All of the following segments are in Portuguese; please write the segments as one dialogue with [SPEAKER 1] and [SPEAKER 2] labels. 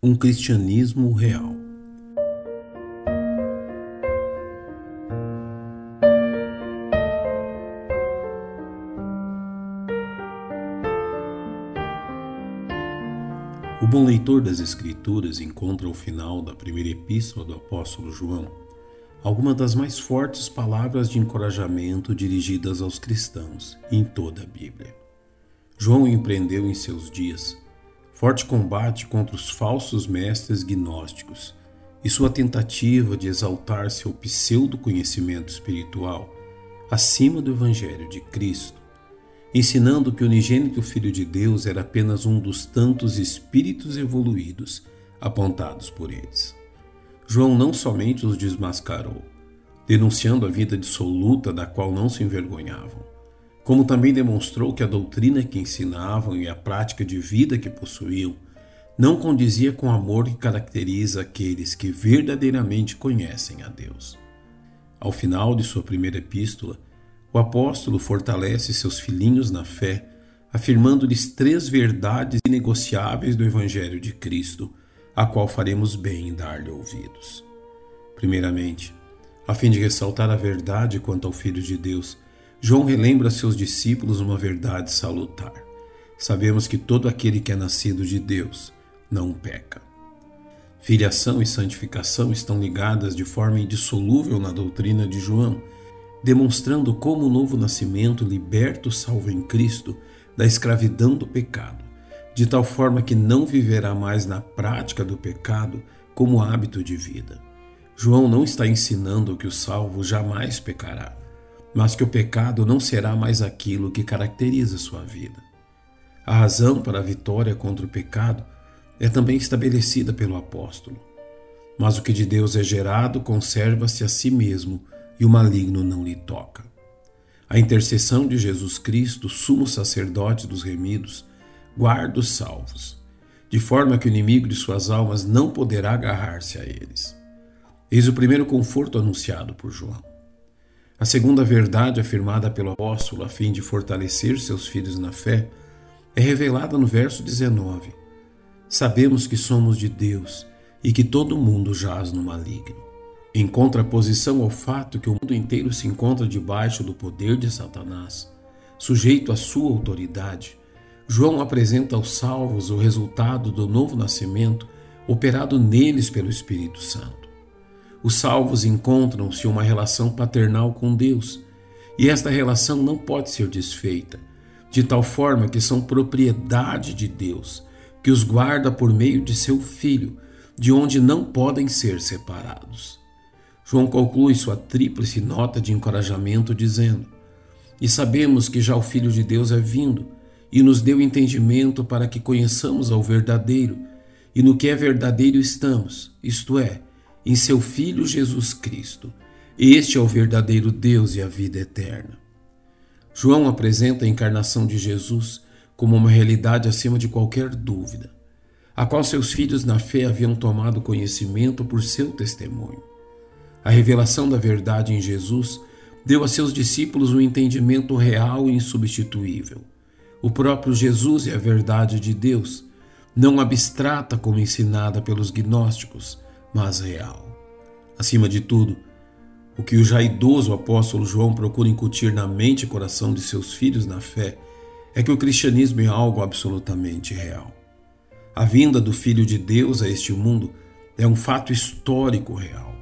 [SPEAKER 1] Um cristianismo real. O bom leitor das Escrituras encontra ao final da primeira epístola do apóstolo João algumas das mais fortes palavras de encorajamento dirigidas aos cristãos em toda a Bíblia. João empreendeu em seus dias forte combate contra os falsos mestres gnósticos e sua tentativa de exaltar seu pseudo-conhecimento espiritual acima do Evangelho de Cristo, ensinando que o unigênito Filho de Deus era apenas um dos tantos espíritos evoluídos apontados por eles. João não somente os desmascarou, denunciando a vida dissoluta da qual não se envergonhavam, como também demonstrou que a doutrina que ensinavam e a prática de vida que possuíam não condizia com o amor que caracteriza aqueles que verdadeiramente conhecem a Deus. Ao final de sua primeira epístola, o apóstolo fortalece seus filhinhos na fé, afirmando-lhes três verdades inegociáveis do Evangelho de Cristo, a qual faremos bem em dar-lhe ouvidos. Primeiramente, a fim de ressaltar a verdade quanto ao Filho de Deus, João relembra a seus discípulos uma verdade salutar. Sabemos que todo aquele que é nascido de Deus não peca. Filiação e santificação estão ligadas de forma indissolúvel na doutrina de João, demonstrando como o novo nascimento liberta o salvo em Cristo da escravidão do pecado, de tal forma que não viverá mais na prática do pecado como hábito de vida. João não está ensinando que o salvo jamais pecará mas que o pecado não será mais aquilo que caracteriza sua vida. A razão para a vitória contra o pecado é também estabelecida pelo apóstolo. Mas o que de Deus é gerado conserva-se a si mesmo e o maligno não lhe toca. A intercessão de Jesus Cristo, sumo sacerdote dos remidos, guarda os salvos, de forma que o inimigo de suas almas não poderá agarrar-se a eles. Eis o primeiro conforto anunciado por João. A segunda verdade afirmada pelo apóstolo a fim de fortalecer seus filhos na fé é revelada no verso 19. Sabemos que somos de Deus e que todo mundo jaz no maligno. Em contraposição ao fato que o mundo inteiro se encontra debaixo do poder de Satanás, sujeito à sua autoridade, João apresenta aos salvos o resultado do novo nascimento operado neles pelo Espírito Santo. Os salvos encontram-se uma relação paternal com Deus, e esta relação não pode ser desfeita, de tal forma que são propriedade de Deus, que os guarda por meio de seu Filho, de onde não podem ser separados. João conclui sua tríplice nota de encorajamento dizendo: E sabemos que já o Filho de Deus é vindo, e nos deu entendimento para que conheçamos ao verdadeiro, e no que é verdadeiro estamos, isto é, em seu Filho Jesus Cristo. Este é o verdadeiro Deus e a vida eterna. João apresenta a encarnação de Jesus como uma realidade acima de qualquer dúvida, a qual seus filhos na fé haviam tomado conhecimento por seu testemunho. A revelação da verdade em Jesus deu a seus discípulos um entendimento real e insubstituível. O próprio Jesus é a verdade de Deus, não abstrata como ensinada pelos gnósticos, mas real. Acima de tudo, o que o já idoso apóstolo João procura incutir na mente e coração de seus filhos na fé é que o cristianismo é algo absolutamente real. A vinda do Filho de Deus a este mundo é um fato histórico real.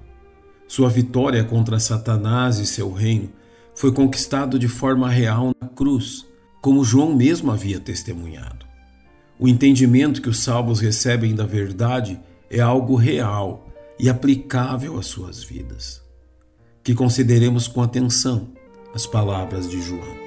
[SPEAKER 1] Sua vitória contra Satanás e seu reino foi conquistado de forma real na cruz, como João mesmo havia testemunhado. O entendimento que os salvos recebem da verdade é algo real e aplicável às suas vidas. Que consideremos com atenção as palavras de João.